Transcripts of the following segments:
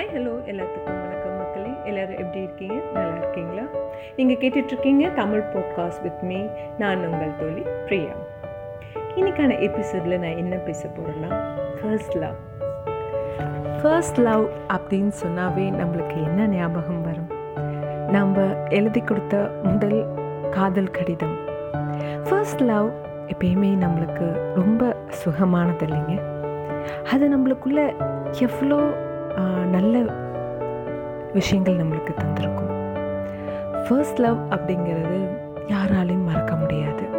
Hi hello எல்லாத்துக்கும் வணக்கம் மக்களே. எல்லோரும் எப்படி இருக்கீங்க? நல்லா இருக்கீங்களா? நீங்கள் கேட்டுட்ருக்கீங்க தமிழ் போட்காஸ்ட் வித் மீ நான் உங்கள் தோழி பிரியா. இன்னைக்கான எபிசோடில் நான் என்ன பேச போகிறேன்னா ஃபர்ஸ்ட் லவ் ஃபர்ஸ்ட் லவ் அப்படின்னு சொன்னாவே நம்மளுக்கு என்ன ஞாபகம் வரும்? நம்ம எழுதி கொடுத்த முதல் காதல் கடிதம். ஃபர்ஸ்ட் லவ் எப்பயுமே நம்மளுக்கு ரொம்ப சுகமானது இல்லைங்க. அது நம்மளுக்குள்ள எவ்வளோ நல்ல விஷயங்கள் நம்மளுக்கு தந்திருக்கும். ஃபர்ஸ்ட் லவ் அப்படிங்கிறது யாராலையும் மறக்க முடியாது.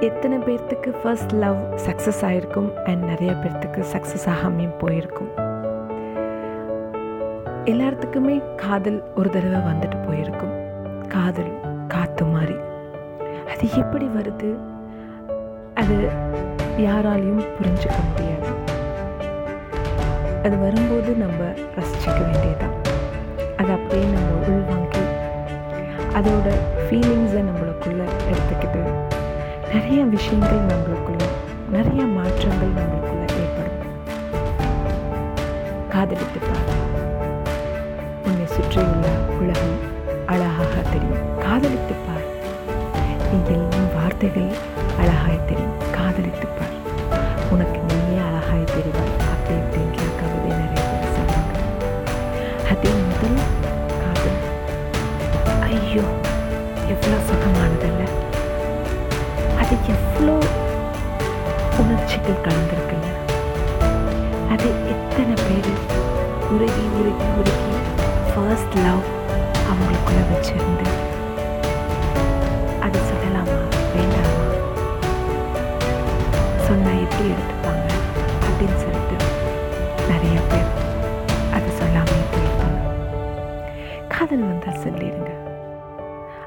எத்தனை பேர்த்துக்கு ஃபர்ஸ்ட் லவ் சக்ஸஸ் ஆகிருக்கும் அண்ட் நிறைய பேர்த்துக்கு சக்ஸஸ் ஆகாமையும் போயிருக்கும். எல்லாத்துக்குமே காதல் ஒரு தடவை வந்துட்டு போயிருக்கும். காதல் காத்து மாதிரி அது எப்படி வருது? அது யாராலையும் புரிஞ்சுக்க முடியாது. அது வரும்போது நம்ம ரசிச்சிக்க வேண்டியதுதான். அது அப்படியே நம்ம உள்வாங்கி அதோட ஃபீலிங்ஸை நம்மளுக்குள்ளே எடுத்துக்கிட்டு நிறைய விஷயங்கள் நம்மளுக்குள்ள நிறைய மாற்றங்கள் நம்மளுக்குள்ள ஏற்படும். காதலித்து உன்னை சுற்றியுள்ள உலகம் அழகாக தெரியும். காதலித்து பார். நீ எல்லாம் வார்த்தைகள் உணர்ச்சிகள் கலந்திருக்குல்ல அது எத்தனை பேர் உருகி உருகி உருகி ஃபர்ஸ்ட் லவ் அவங்களுக்குள்ள வச்சிருந்து அது சொல்லலாமா வேண்டாமா? சொன்னால் எப்படி எடுத்துப்பாங்க அப்படின்னு சொல்லிட்டு நிறைய பேர் அது சொல்லாமே போயிருப்பாங்க காதல் வந்தால் சொல்லிடுங்க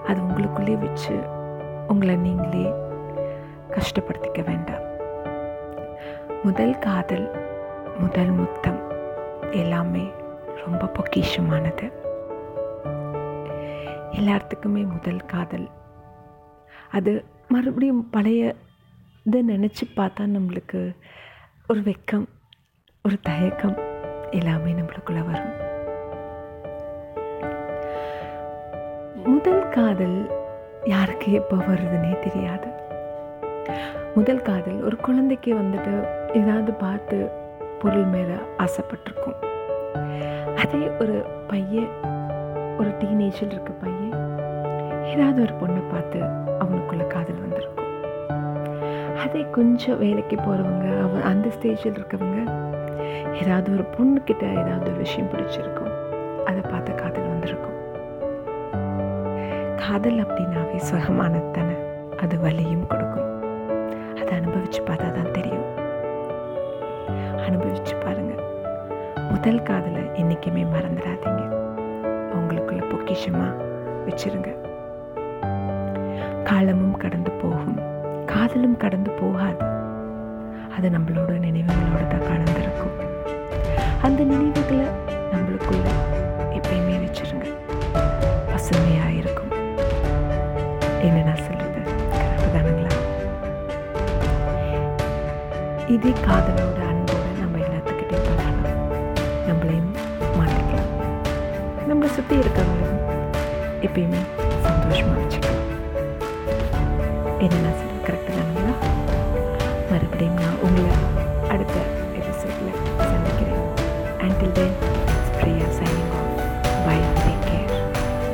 அது உங்களுக்குள்ளே வச்சு உங்களை நீங்களே கஷ்டப்படுத்திக்க வேண்டாம். முதல் காதல் முதல் முத்தம் எல்லாமே ரொம்ப பொக்கிஷமானது. எல்லாத்துக்குமே முதல் காதல். அது மறுபடியும் பழைய இதை நினச்சி பார்த்தா நம்மளுக்கு ஒரு வெக்கம் ஒரு தயக்கம் எல்லாமே நம்மளுக்குள்ள வரும். முதல் காதல் யாருக்கு எப்போ வருதுன்னே தெரியாது. முதல் காதல் ஒரு குழந்தைக்கு வந்துட்டு ஏதாவது பார்த்து பொருள் மேலே ஆசைப்பட்டிருக்கும். அதே ஒரு பையன் ஒரு டீனேஜில் இருக்க பையன் ஏதாவது ஒரு பொண்ணை பார்த்து அவனுக்குள்ள காதல் வந்திருக்கும். அதே கொஞ்சம் வேலைக்கு போகிறவங்க அவ அந்த ஸ்டேஜில் இருக்கவங்க ஏதாவது ஒரு பொண்ணுக்கிட்ட ஏதாவது ஒரு விஷயம் பிடிச்சிருக்கும். அதை பார்த்த காதல் வந்திருக்கும். காதல் அப்படின்னாவே சுகமானது தானே. அது வலியும் கொடுக்கும். அதை அனுபவிச்சு பார்த்தா தான் தெரியும். அனுபவிச்சு பாருங்க. முதல் காதலை என்றைக்குமே மறந்துடாதீங்க. உங்களுக்குள்ள பொக்கிஷமா வச்சிருங்க. காலமும் கடந்து போகும். காதலும் கடந்து போகாது. அது நம்மளோட நினைவுகளோட தான் கலந்துருக்கும். அந்த நினைவுகளை நம்மளுக்குள்ள எப்பயுமே வச்சிருங்க. பசுமையாக இருக்கும். என்ன நான் இதே காதலோட அன்போட நம்ம எல்லாத்துக்கிட்டையும் பழகலாம் நம்மளையும் மாற்றிக்கலாம் நம்மளை சுற்றி இருக்கவங்களும் எப்பயுமே சந்தோஷமாக வச்சுக்கலாம் என்ன